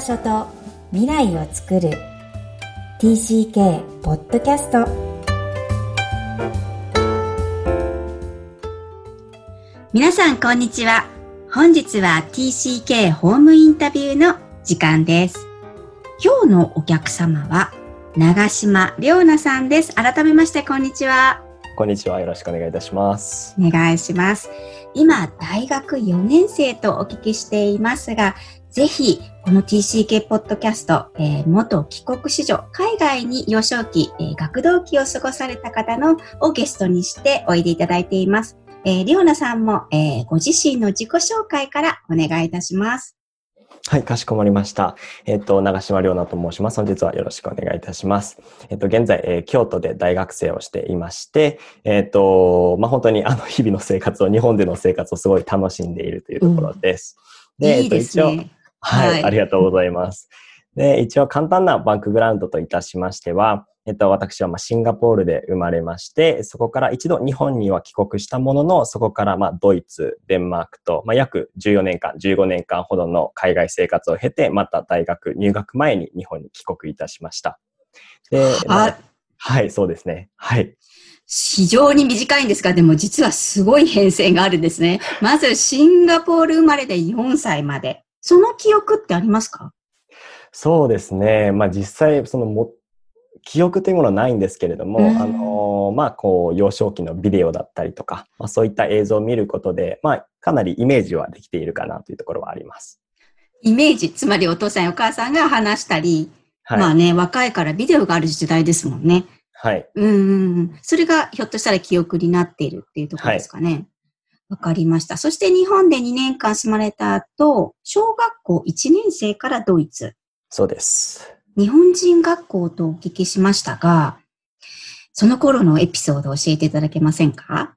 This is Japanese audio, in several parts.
場所と未来を作る TCK ポッドキャスト皆さんこんにちは本日は TCK ホームインタビューの時間です今日のお客様は長島亮奈さんです改めましてこんにちはこんにちは。よろしくお願いいたします。お願いします。今、大学4年生とお聞きしていますが、ぜひ、この TCK ポッドキャスト、えー、元帰国子女、海外に幼少期、えー、学童期を過ごされた方のをゲストにしておいでいただいています。えー、リオナさんも、えー、ご自身の自己紹介からお願いいたします。はい、かしこまりました。えっ、と、長島亮奈と申します。本日はよろしくお願いいたします。えっ、と、現在、えー、京都で大学生をしていまして、えっ、と、まあ、本当にあの、日々の生活を、日本での生活をすごい楽しんでいるというところです。うん、で、いいですね、えっ、と、一応、はい、はい、ありがとうございます。で、一応簡単なバックグラウンドといたしましては、えっと、私はまあシンガポールで生まれまして、そこから一度日本には帰国したものの、そこからまあドイツ、デンマークと、まあ、約14年間、15年間ほどの海外生活を経て、また大学入学前に日本に帰国いたしました。で、あはい、そうですね。はい。非常に短いんですが、でも実はすごい変遷があるんですね。まず、シンガポール生まれで4歳まで。その記憶ってありますか？そうですね。まあ実際、そのも記憶というものはないんですけれども、あの、まあ、こう、幼少期のビデオだったりとか、まあ、そういった映像を見ることで、まあ、かなりイメージはできているかなというところはあります。イメージ、つまりお父さんやお母さんが話したり、はい、まあね、若いからビデオがある時代ですもんね。はい。うん。それがひょっとしたら記憶になっているっていうところですかね。わ、はい、かりました。そして日本で2年間住まれた後、小学校1年生からドイツ。そうです。日本人学校とお聞きしましたが、その頃のエピソードを教えていただけませんか？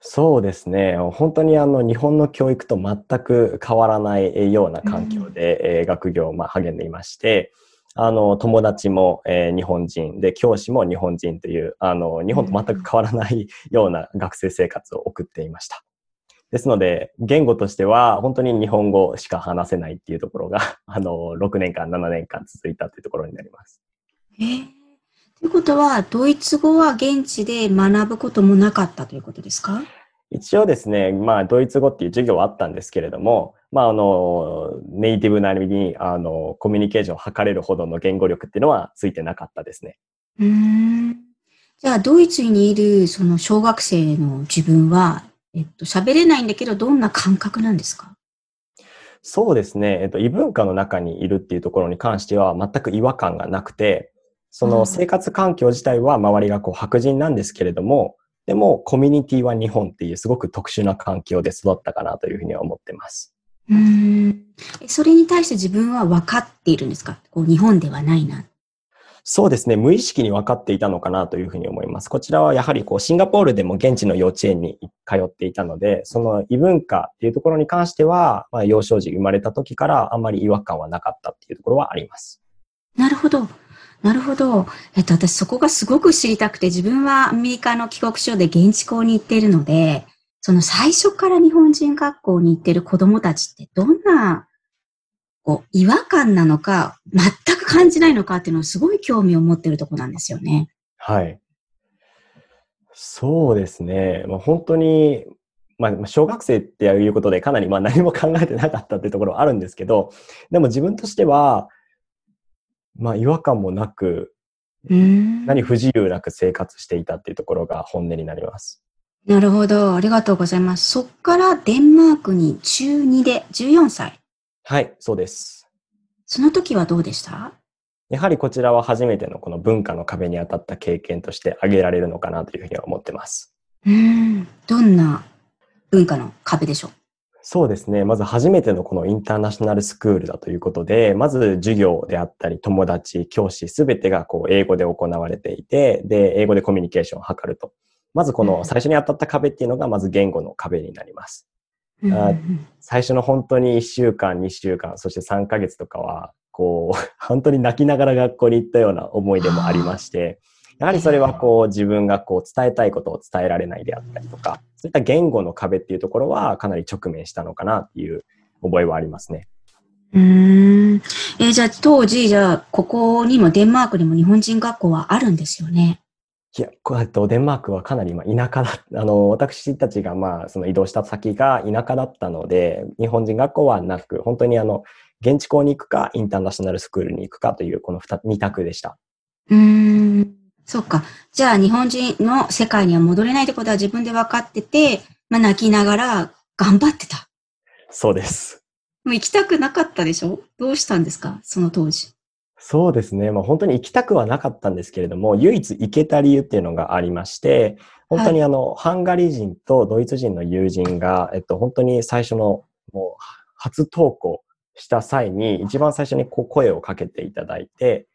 そうですね。本当にあの日本の教育と全く変わらないような環境で、うん、学業をまあ励んでいまして、あの友達も、えー、日本人で教師も日本人というあの日本と全く変わらないような学生生活を送っていました。ですので、言語としては本当に日本語しか話せないっていうところが、あの、6年間、7年間続いたっていうところになります。えー、ということは、ドイツ語は現地で学ぶこともなかったということですか？一応ですね、まあ、ドイツ語っていう授業はあったんですけれども、まあ、あの、ネイティブなりに、あの、コミュニケーションを図れるほどの言語力っていうのはついてなかったですね。うん。じゃあ、ドイツにいる、その小学生の自分は、えっと、喋れないんだけど、どんな感覚なんですか？そうですね。えっと、異文化の中にいるっていうところに関しては全く違和感がなくて、その生活環境自体は周りがこう白人なんですけれども、でもコミュニティは日本っていうすごく特殊な環境で育ったかなというふうには思ってます。うん。それに対して自分は分かっているんですか？こう日本ではないなそうですね。無意識に分かっていたのかなというふうに思います。こちらはやはりこうシンガポールでも現地の幼稚園に通っていたので、その異文化っていうところに関しては、まあ、幼少時生まれた時からあんまり違和感はなかったっていうところはあります。なるほど。なるほど。えっと、私そこがすごく知りたくて、自分はアメリカの帰国書で現地校に行っているので、その最初から日本人学校に行っている子供たちってどんなこう違和感なのか、全く感じないのかっていうのをすごい興味を持ってるとこなんですよね。はい。そうですね。まあ、本当に、まあ、小学生っていうことでかなりまあ何も考えてなかったっていうところはあるんですけど、でも自分としては、まあ違和感もなく、何不自由なく生活していたっていうところが本音になります。なるほど。ありがとうございます。そっからデンマークに中2で14歳。はい、そうです。その時はどうでした？やはりこちらは初めてのこの文化の壁に当たった経験として挙げられるのかなというふうには思ってます。うん、どんな文化の壁でしょう？そうですね。まず初めてのこのインターナショナルスクールだということで、まず授業であったり、友達、教師、すべてがこう英語で行われていて、で、英語でコミュニケーションを図ると。まずこの最初に当たった壁っていうのが、まず言語の壁になります。最初の本当に1週間、2週間、そして3ヶ月とかは、こう、本当に泣きながら学校に行ったような思い出もありまして、やはりそれはこう自分がこう伝えたいことを伝えられないであったりとか、そういった言語の壁っていうところはかなり直面したのかなっていう覚えはありますね。うーん。えーじゃあ当時、じゃあ、ここにもデンマークにも日本人学校はあるんですよね？いや、こうやってデンマークはかなりまあ田舎だ、あの、私たちがまあ、その移動した先が田舎だったので、日本人学校はなく、本当にあの、現地校に行くか、インターナショナルスクールに行くかという、この二二択でした。うーん。そっか。じゃあ、日本人の世界には戻れないってことは自分で分かってて、まあ、泣きながら頑張ってた。そうです。もう行きたくなかったでしょ？どうしたんですか？その当時。そうですね。まあ本当に行きたくはなかったんですけれども、唯一行けた理由っていうのがありまして、本当にあの、ハンガリー人とドイツ人の友人が、えっと、本当に最初の、もう、初投稿した際に、一番最初にこう声をかけていただいて、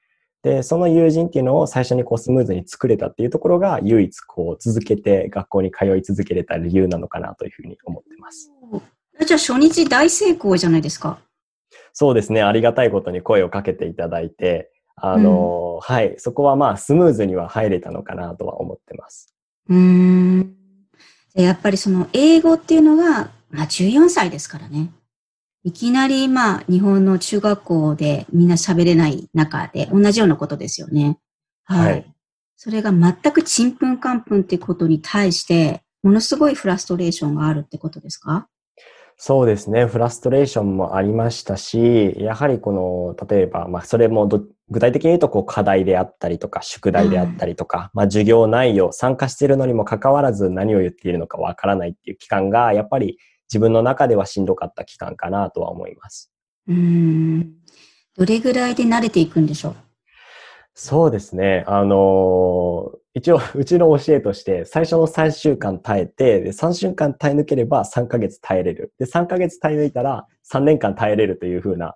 で、その友人っていうのを最初にこうスムーズに作れたっていうところが、唯一こう続けて学校に通い続けれた理由なのかなというふうに思ってます。じゃあ、初日大成功じゃないですか。そうですね。ありがたいことに声をかけていただいて、あの、はい。そこはまあ、スムーズには入れたのかなとは思ってます。うーん。でやっぱりその英語っていうのが、まあ14歳ですからね。いきなりまあ日本の中学校でみんな喋れない中で同じようなことですよね。はい。はいそれが全くちんぷんかんぷんってことに対して、ものすごいフラストレーションがあるってことですか？そうですね。フラストレーションもありましたし、やはりこの、例えば、まあ、それもど具体的に言うと、こう、課題であったりとか、宿題であったりとか、まあ、授業内容、参加しているのにもかかわらず何を言っているのかわからないっていう期間が、やっぱり自分の中ではしんどかった期間かなとは思います。うーん。どれぐらいで慣れていくんでしょう？そうですね。あのー一応、うちの教えとして、最初の3週間耐えて、で3週間耐え抜ければ3ヶ月耐えれる。で、3ヶ月耐え抜いたら3年間耐えれるというふうな、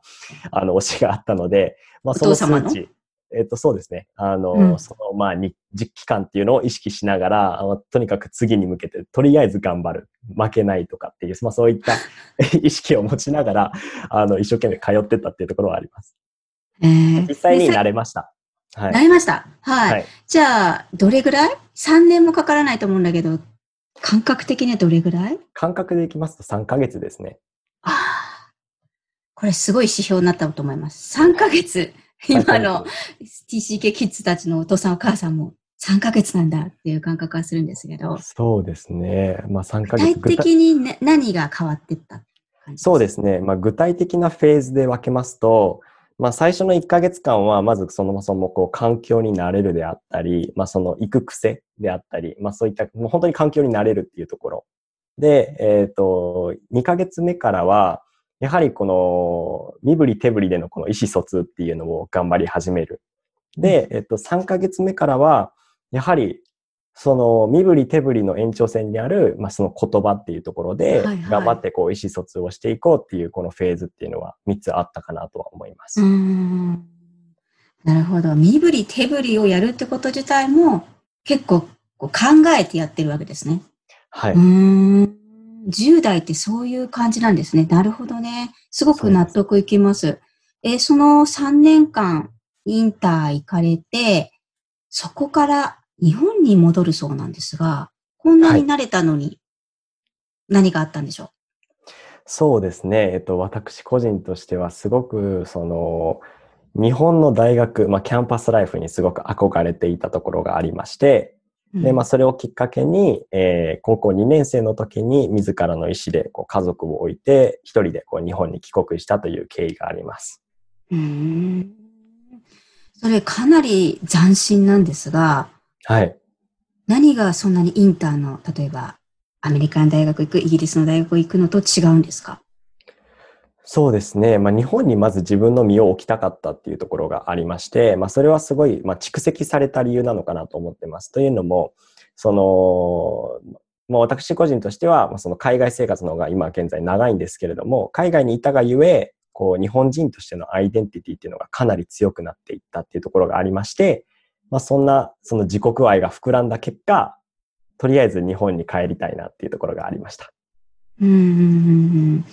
あの、教えがあったので、まあ、おその？数値、えっと、そうですね。あの、うんその、まあ、に実期間っていうのを意識しながら、とにかく次に向けて、とりあえず頑張る。負けないとかっていう、まあ、そういった 意識を持ちながら、あの、一生懸命通ってったっていうところはあります。えー実際に慣れました。はい。慣れました。はい。はいじゃあ、どれぐらい ?3 年もかからないと思うんだけど、感覚的にはどれぐらい？感覚でいきますと3ヶ月ですね。ああ。これすごい指標になったと思います。3ヶ月。今の TCK キッズたちのお父さんお母さんも3ヶ月なんだっていう感覚がするんですけど、そうですね。まあ3ヶ月。具体的にね何が変わってったそうですね。まあ具体的なフェーズで分けますと、まあ最初の1ヶ月間はまずそもそもこう環境に慣れるであったり、まあその行く癖であったり、まあそういった、もう本当に環境に慣れるっていうところ。で、えっ、と、2ヶ月目からは、やはりこの身振り手振りでのこの意思疎通っていうのを頑張り始める。で、えっ、と3ヶ月目からは、やはりその身振り手振りの延長線にある、まあ、その言葉っていうところではいはい、頑張ってこう意思疎通をしていこうっていうこのフェーズっていうのは3つあったかなとは思います。うーん。なるほど。身振り手振りをやるってこと自体も結構こう考えてやってるわけですね。はい。うーん。10代ってそういう感じなんですね。なるほどね。すごく納得いきます。えーその3年間インター行かれて、そこから日本に戻るそうなんですが、こんなに慣れたのに何があったんでしょそうですね。えっと、私個人としてはすごく、その、日本の大学、まあ、キャンパスライフにすごく憧れていたところがありまして、う。で、まあ、それをきっかけに、えー高校2年生の時に自らの意思でこう家族を置いて、一人でこう日本に帰国したという経緯があります。うーん。それかなり斬新なんですが、はい。何がそんなにインターの、例えばアメリカの大学行く、イギリスの大学行くのと違うんですか？そうですね。まあ、日本にまず自分の身を置きたかったっていうところがありまして、まあ、それはすごい、まあ、蓄積された理由なのかなと思ってます。というのも、その、まあ、私個人としては、まあ、その海外生活の方が今現在長いんですけれども、海外にいたがゆえ、こう、日本人としてのアイデンティティっていうのがかなり強くなっていったっていうところがありまして、まあ、そんな、その自国愛が膨らんだ結果、とりあえず日本に帰りたいなっていうところがありました。うんうん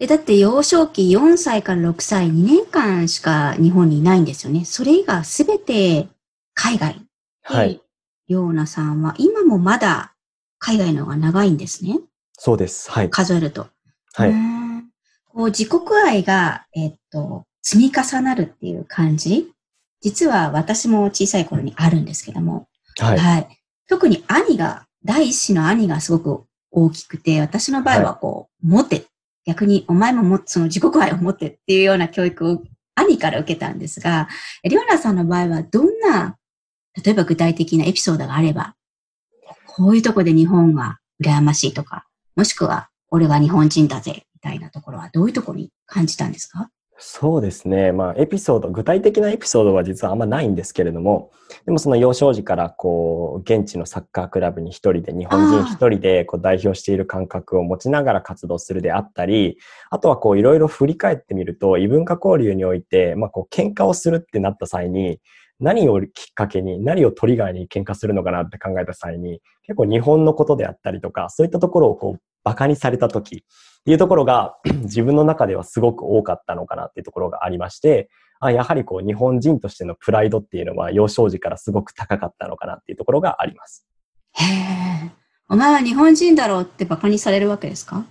えだって幼少期4歳から6歳2年間しか日本にいないんですよね。それ以外すべて海外。はい。。ヨーナさんは今もまだ海外の方が長いんですね。そうです。はい。数えると。はい。こう自国愛が、えっと、積み重なるっていう感じ実は私も小さい頃にあるんですけども、はい。はい、特に兄が、第一子の兄がすごく大きくて、私の場合はこう、持て、逆にお前ももその自国愛を持ってっていうような教育を兄から受けたんですが、リオナさんの場合はどんな、例えば具体的なエピソードがあれば、こういうとこで日本は羨ましいとか、もしくは俺は日本人だぜみたいなところはどういうところに感じたんですか？そうですね。まあ、エピソード、具体的なエピソードは実はあんまないんですけれども、でもその幼少時からこう、現地のサッカークラブに一人で、日本人一人でこう代表している感覚を持ちながら活動するであったり、あとはこう、いろいろ振り返ってみると、異文化交流において、まあ、こう、喧嘩をするってなった際に、何をきっかけに、何をトリガーに喧嘩するのかなって考えた際に、結構日本のことであったりとか、そういったところをこう、馬鹿にされた時っていうところが 自分の中ではすごく多かったのかなっていうところがありまして、あやはりこう日本人としてのプライドっていうのは幼少時からすごく高かったのかなっていうところがあります。へえ。お前は日本人だろうって馬鹿にされるわけですか？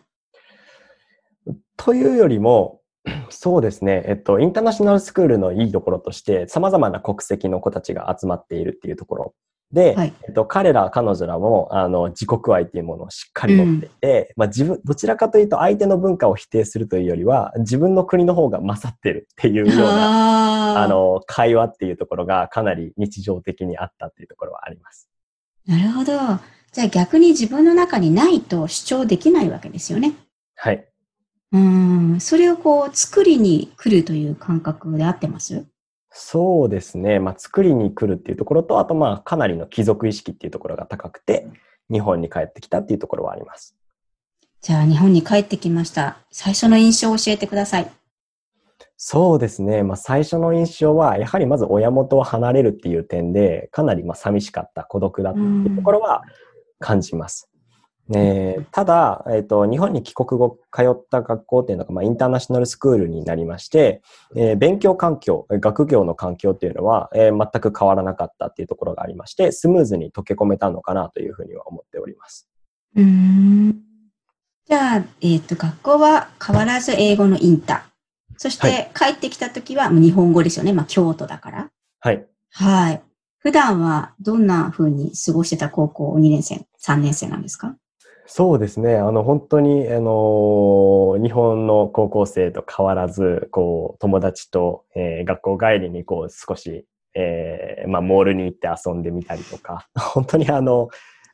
というよりも、そうですね。えっと、インターナショナルスクールのいいところとして、様々な国籍の子たちが集まっているっていうところで、はい、えっと、彼ら、彼女らも、あの、自国愛っていうものをしっかり持っていて、うん、まあ自分、どちらかというと相手の文化を否定するというよりは、自分の国の方が勝ってるっていうような、あの、会話っていうところがかなり日常的にあったっていうところはあります。なるほど。じゃあ逆に自分の中にないと主張できないわけですよね。はい。うん、それをこう、作りに来るという感覚で合ってます？そうですね。まあ、作りに来るっていうところと、あとまあ、かなりの貴族意識っていうところが高くて、日本に帰ってきたっていうところはあります。じゃあ、日本に帰ってきました。最初の印象を教えてください。そうですね。まあ、最初の印象は、やはりまず親元を離れるっていう点で、かなりまあ寂しかった、孤独だったっていうところは感じます。えー、ただ、えっ、ー、と、日本に帰国後通った学校っていうのが、まあ、インターナショナルスクールになりまして、えー、勉強環境、学業の環境っていうのは、えー、全く変わらなかったっていうところがありまして、スムーズに溶け込めたのかなというふうには思っております。うん。じゃあ、えっ、と、学校は変わらず英語のインター。そして、帰ってきた時は日本語ですよね。まあ、京都だから。はい。はい。普段はどんな風に過ごしてた高校2年生、3年生なんですか？そうですね。あの、本当に、あの、日本の高校生と変わらず、こう、友達と、えー、学校帰りに、こう、少し、えー、まあ、モールに行って遊んでみたりとか、本当にあの、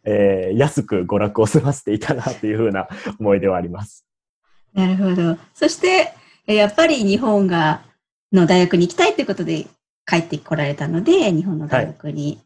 えー、安く娯楽を済ませていたなというふうな 思い出はあります。なるほど。そして、やっぱり日本が、の大学に行きたいということで帰ってこられたので、日本の大学に、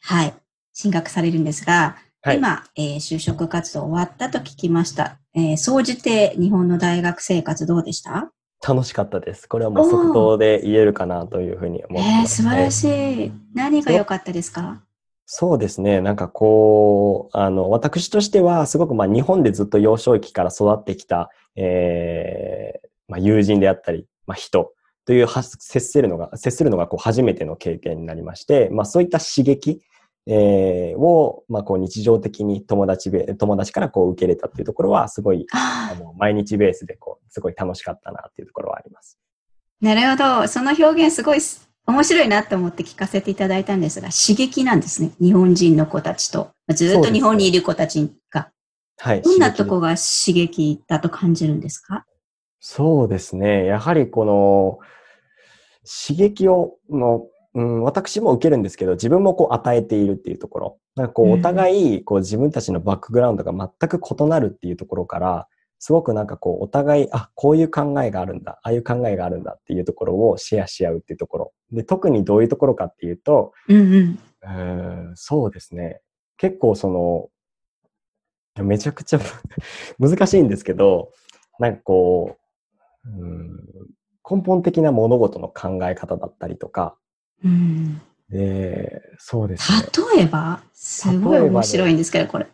はい、はい、進学されるんですが、はい、今、えー、就職活動終わったと聞きました。えー、総じて日本の大学生活どうでした？楽しかったです。これはもう即答で言えるかなというふうに思ってます、ね、えー、素晴らしい。何が良かったですか？そうですね。なんかこう、あの、私としては、すごくまあ日本でずっと幼少期から育ってきた、えー、まあ友人であったり、まあ人という接するのが、接するのがこう初めての経験になりまして、まあそういった刺激えー、を、まあ、こう日常的に友達べ、友達からこう受け入れたっていうところは、すごい、あの、毎日ベースでこう、すごい楽しかったなっていうところはあります。なるほど。その表現すごい面白いなと思って聞かせていただいたんですが、刺激なんですね。日本人の子たちと。ずっと日本にいる子たちが。はい。どんなとこが刺激だと感じるんですか？そうですね。やはりこの、刺激を、のうん、私も受けるんですけど、自分もこう与えているっていうところ。なんかこう、お互い、こう自分たちのバックグラウンドが全く異なるっていうところから、すごくなんかこう、お互い、あ、こういう考えがあるんだ、ああいう考えがあるんだっていうところをシェアし合うっていうところ。で、特にどういうところかっていうと、うんうん、うそうですね。結構その、めちゃくちゃ 難しいんですけど、なんかこう、うん、根本的な物事の考え方だったりとか、うん、で、そうですね。例えば？すごい面白いんですけど、これ。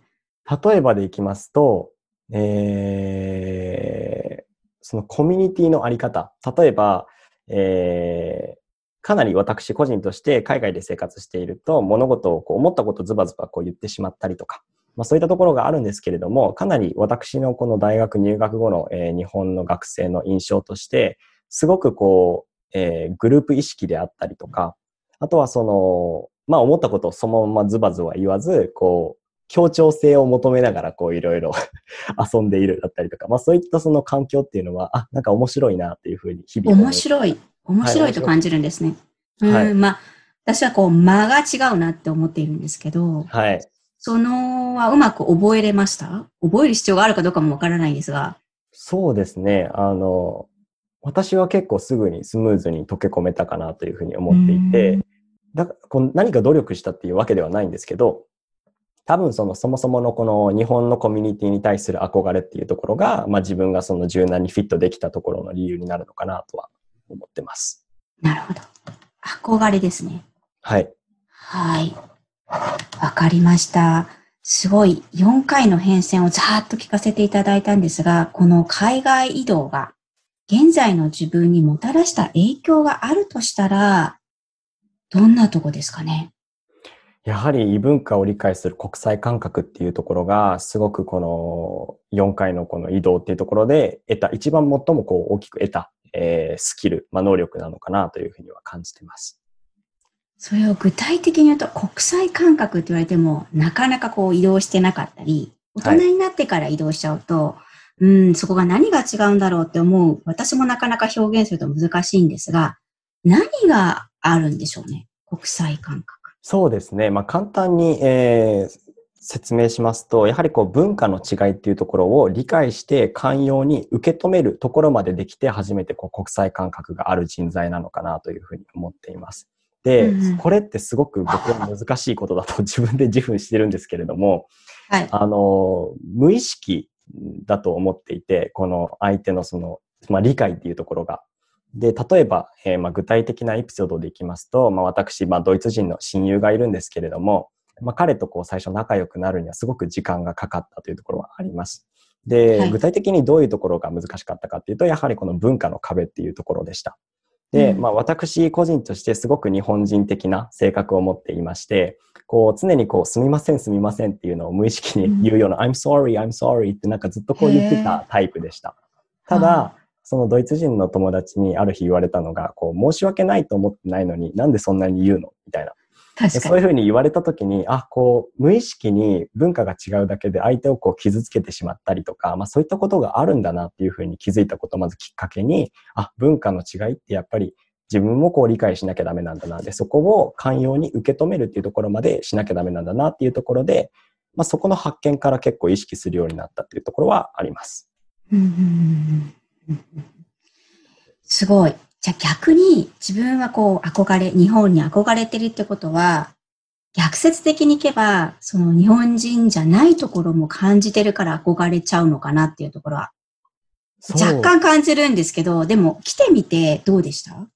例えばでいきますと、えー、そのコミュニティのあり方。例えば、えー、かなり私個人として海外で生活していると物事をこう思ったことズバズバこう言ってしまったりとか、まあ、そういったところがあるんですけれども、かなり私のこの大学入学後の、えー、日本の学生の印象として、すごくこう、えー、グループ意識であったりとか、あとはその、まあ思ったことをそのままズバズバ言わず、こう、協調性を求めながらこういろいろ 遊んでいるだったりとか、まあそういったその環境っていうのは、あ、なんか面白いなっていうふうに日々。面白い。面白いと感じるんですね。はい、うん、まあ、私はこう間が違うなって思っているんですけど、はい。そのはうまく覚えれました？覚える必要があるかどうかもわからないんですが。そうですね。あの、私は結構すぐにスムーズに溶け込めたかなというふうに思っていて、だこの何か努力したっていうわけではないんですけど、多分そのそもそものこの日本のコミュニティに対する憧れっていうところが、まあ自分がその柔軟にフィットできたところの理由になるのかなとは思ってます。なるほど。憧れですね。はい。はい。わかりました。すごい4回の変遷をざーっと聞かせていただいたんですが、この海外移動が現在の自分にもたらした影響があるとしたら、どんなとこですかね？やはり異文化を理解する国際感覚っていうところが、すごくこの4回のこの移動っていうところで得た、一番最もこう大きく得た、えー、スキル、まあ、能力なのかなというふうには感じています。それを具体的に言うと、国際感覚って言われても、なかなかこう移動してなかったり、大人になってから移動しちゃうと、はい、うん、そこが何が違うんだろうって思う、私もなかなか表現すると難しいんですが、何があるんでしょうね、国際感覚。そうですね。まあ、簡単に、えー、説明しますと、やはりこう文化の違いっていうところを理解して寛容に受け止めるところまでできて初めてこう国際感覚がある人材なのかなというふうに思っています。で、うん、これってすごく僕は難しいことだと自分で自負してるんですけれども、はい、あの、無意識だと思っていて、この相手のその、まあ、理解っていうところが。で、例えば、えー、まあ具体的なエピソードでいきますと、まあ、私、まあ、ドイツ人の親友がいるんですけれども、まあ、彼とこう最初仲良くなるにはすごく時間がかかったというところはあります。で、はい、具体的にどういうところが難しかったかっていうと、やはりこの文化の壁っていうところでした。で、まあ私個人としてすごく日本人的な性格を持っていまして、こう常にこうすみませんすみませんっていうのを無意識に言うような、うん、I'm sorry, I'm sorry ってなんかずっとこう言ってたタイプでした。ただ、そのドイツ人の友達にある日言われたのが、こう、申し訳ないと思ってないのに、なんでそんなに言うの？みたいな。そういうふうに言われたときに、あ、こう、無意識に文化が違うだけで相手をこう傷つけてしまったりとか、まあそういったことがあるんだなっていうふうに気づいたことをまずきっかけに、あ、文化の違いってやっぱり自分もこう理解しなきゃダメなんだな。で、そこを寛容に受け止めるっていうところまでしなきゃダメなんだなっていうところで、まあそこの発見から結構意識するようになったっていうところはあります。すごい。じゃあ逆に自分はこう憧れ、日本に憧れてるってことは、逆説的にいけば、その日本人じゃないところも感じてるから憧れちゃうのかなっていうところは、若干感じるんですけど、でも来てみてどうでした？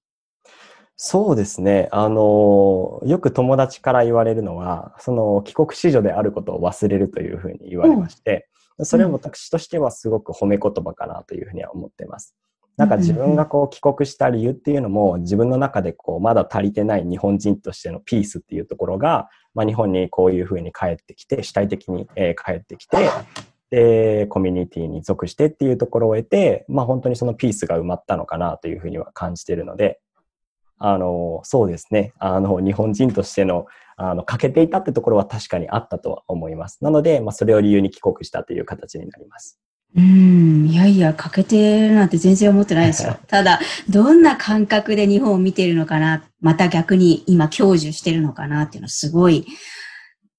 そうですね。あの、よく友達から言われるのは、その帰国子女であることを忘れるというふうに言われまして、それは私としてはすごく褒め言葉かなというふうには思っています。なんか自分がこう帰国した理由っていうのも自分の中でこうまだ足りてない日本人としてのピースっていうところが、まあ、日本にこういうふうに帰ってきて主体的に、え帰ってきて でコミュニティに属してっていうところを得て、まあ、本当にそのピースが埋まったのかなというふうには感じているのであのそうですね。あの日本人としてのあの欠けていたってところは確かにあったとは思います。なので、まあ、それを理由に帰国したという形になります。うん、いやいや、欠けてるなんて全然思ってないですよ。ただ、どんな感覚で日本を見てるのかな、また逆に今享受してるのかなっていうのはすごい、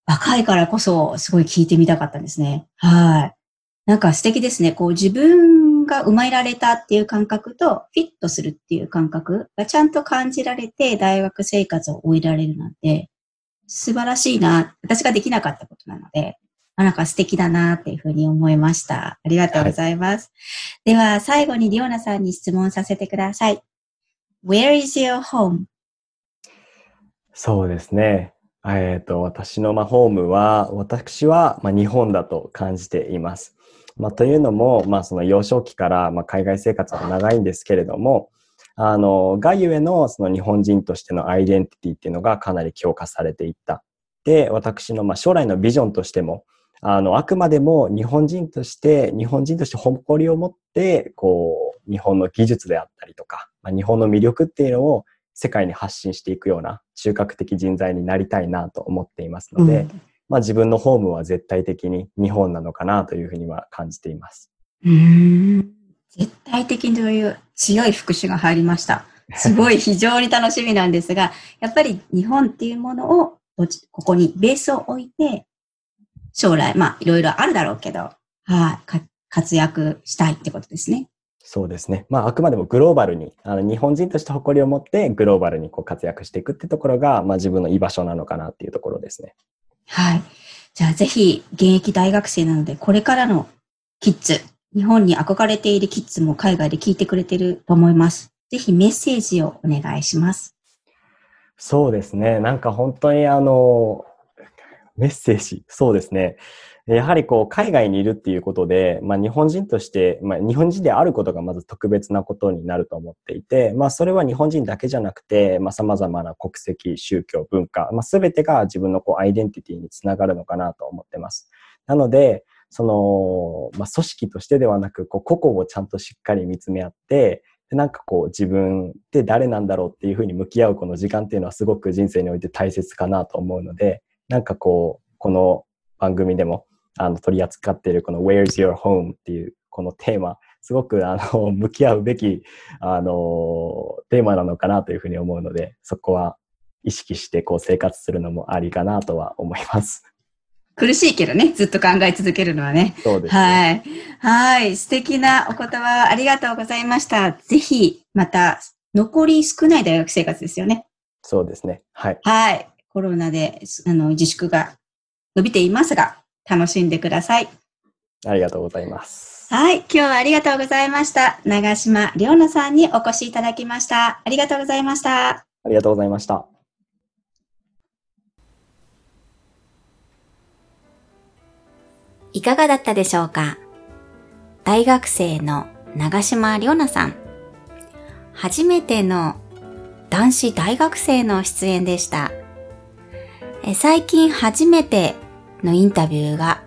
若いからこそすごい聞いてみたかったんですね。はい。なんか素敵ですね。こう自分が生まれられたっていう感覚とフィットするっていう感覚がちゃんと感じられて大学生活を終えられるなんて素晴らしいな。私ができなかったことなので、なんか素敵だなっていうふうに思いました。ありがとうございます。はい、では、最後にリオナさんに質問させてください。Where is your home? そうですね。えっ、ー、と、私のまあホームは、私はまあ日本だと感じています。まあ、というのも、まあ、その幼少期からまあ海外生活は長いんですけれども、あの、がゆえのその日本人としてのアイデンティティっていうのがかなり強化されていった。で、私のまあ将来のビジョンとしても、あの、あくまでも日本人として、日本人として誇りを持って、こう、日本の技術であったりとか、まあ、日本の魅力っていうのを世界に発信していくような中核的人材になりたいなと思っていますので、うん、まあ自分のホームは絶対的に日本なのかなというふうには感じています。うん絶対的にという強い復習が入りました。すごい非常に楽しみなんですが、やっぱり日本っていうものをここにベースを置いて、将来、まあいろいろあるだろうけど、はい、活躍したいってことですね。そうですね。まあ、あくまでもグローバルに、あの日本人として誇りを持ってグローバルにこう活躍していくってところが、まあ、自分の居場所なのかなっていうところですね。はい。じゃあぜひ、現役大学生なので、これからのキッズ、日本に憧れているキッズも海外で聞いてくれてると思います。ぜひメッセージをお願いします。そうですね。なんか本当にあの、メッセージ、そうですね。やはりこう、海外にいるっていうことで、まあ日本人として、まあ日本人であることがまず特別なことになると思っていて、まあそれは日本人だけじゃなくて、まあ様々な国籍、宗教、文化、まあ全てが自分のこう、アイデンティティにつながるのかなと思ってます。なので、その、まあ組織としてではなく、こう、個々をちゃんとしっかり見つめ合って、でなんかこう自分って誰なんだろうっていうふうに向き合うこの時間っていうのはすごく人生において大切かなと思うので、なんかこう、この番組でもあの取り扱っているこの Where's Your Home っていうこのテーマ、すごくあの 向き合うべきあのテーマなのかなというふうに思うので、そこは意識してこう生活するのもありかなとは思います。苦しいけどね、ずっと考え続けるのはね。そうです、ね、はい。はい。素敵なお言葉ありがとうございました。ぜひ、また、残り少ない大学生活ですよね。そうですね。はい。はい。コロナで、あの、自粛が伸びていますが、楽しんでください。ありがとうございます。はい。今日はありがとうございました。長島亮奈さんにお越しいただきました。ありがとうございました。ありがとうございました。いかがだったでしょうか？大学生の長島亮奈さん。初めての男子大学生の出演でした。最近初めてのインタビューが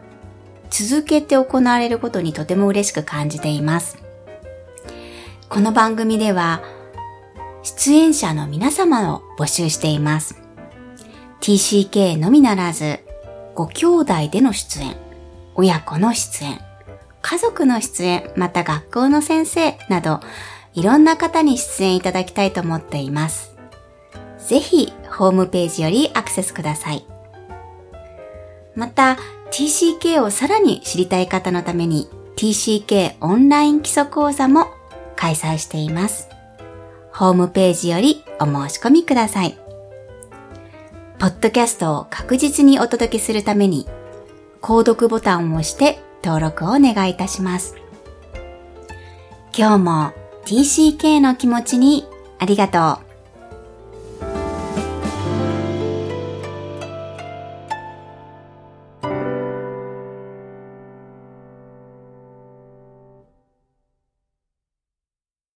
続けて行われることにとても嬉しく感じています。この番組では出演者の皆様を募集しています。TCK のみならず、ご兄弟での出演、親子の出演、家族の出演、また学校の先生など、いろんな方に出演いただきたいと思っています。ぜひ、ホームページよりアクセスください。また、TCK をさらに知りたい方のために TCK オンライン基礎講座も開催しています。ホームページよりお申し込みください。ポッドキャストを確実にお届けするために、購読ボタンを押して登録をお願いいたします。今日も TCK の気持ちにありがとう。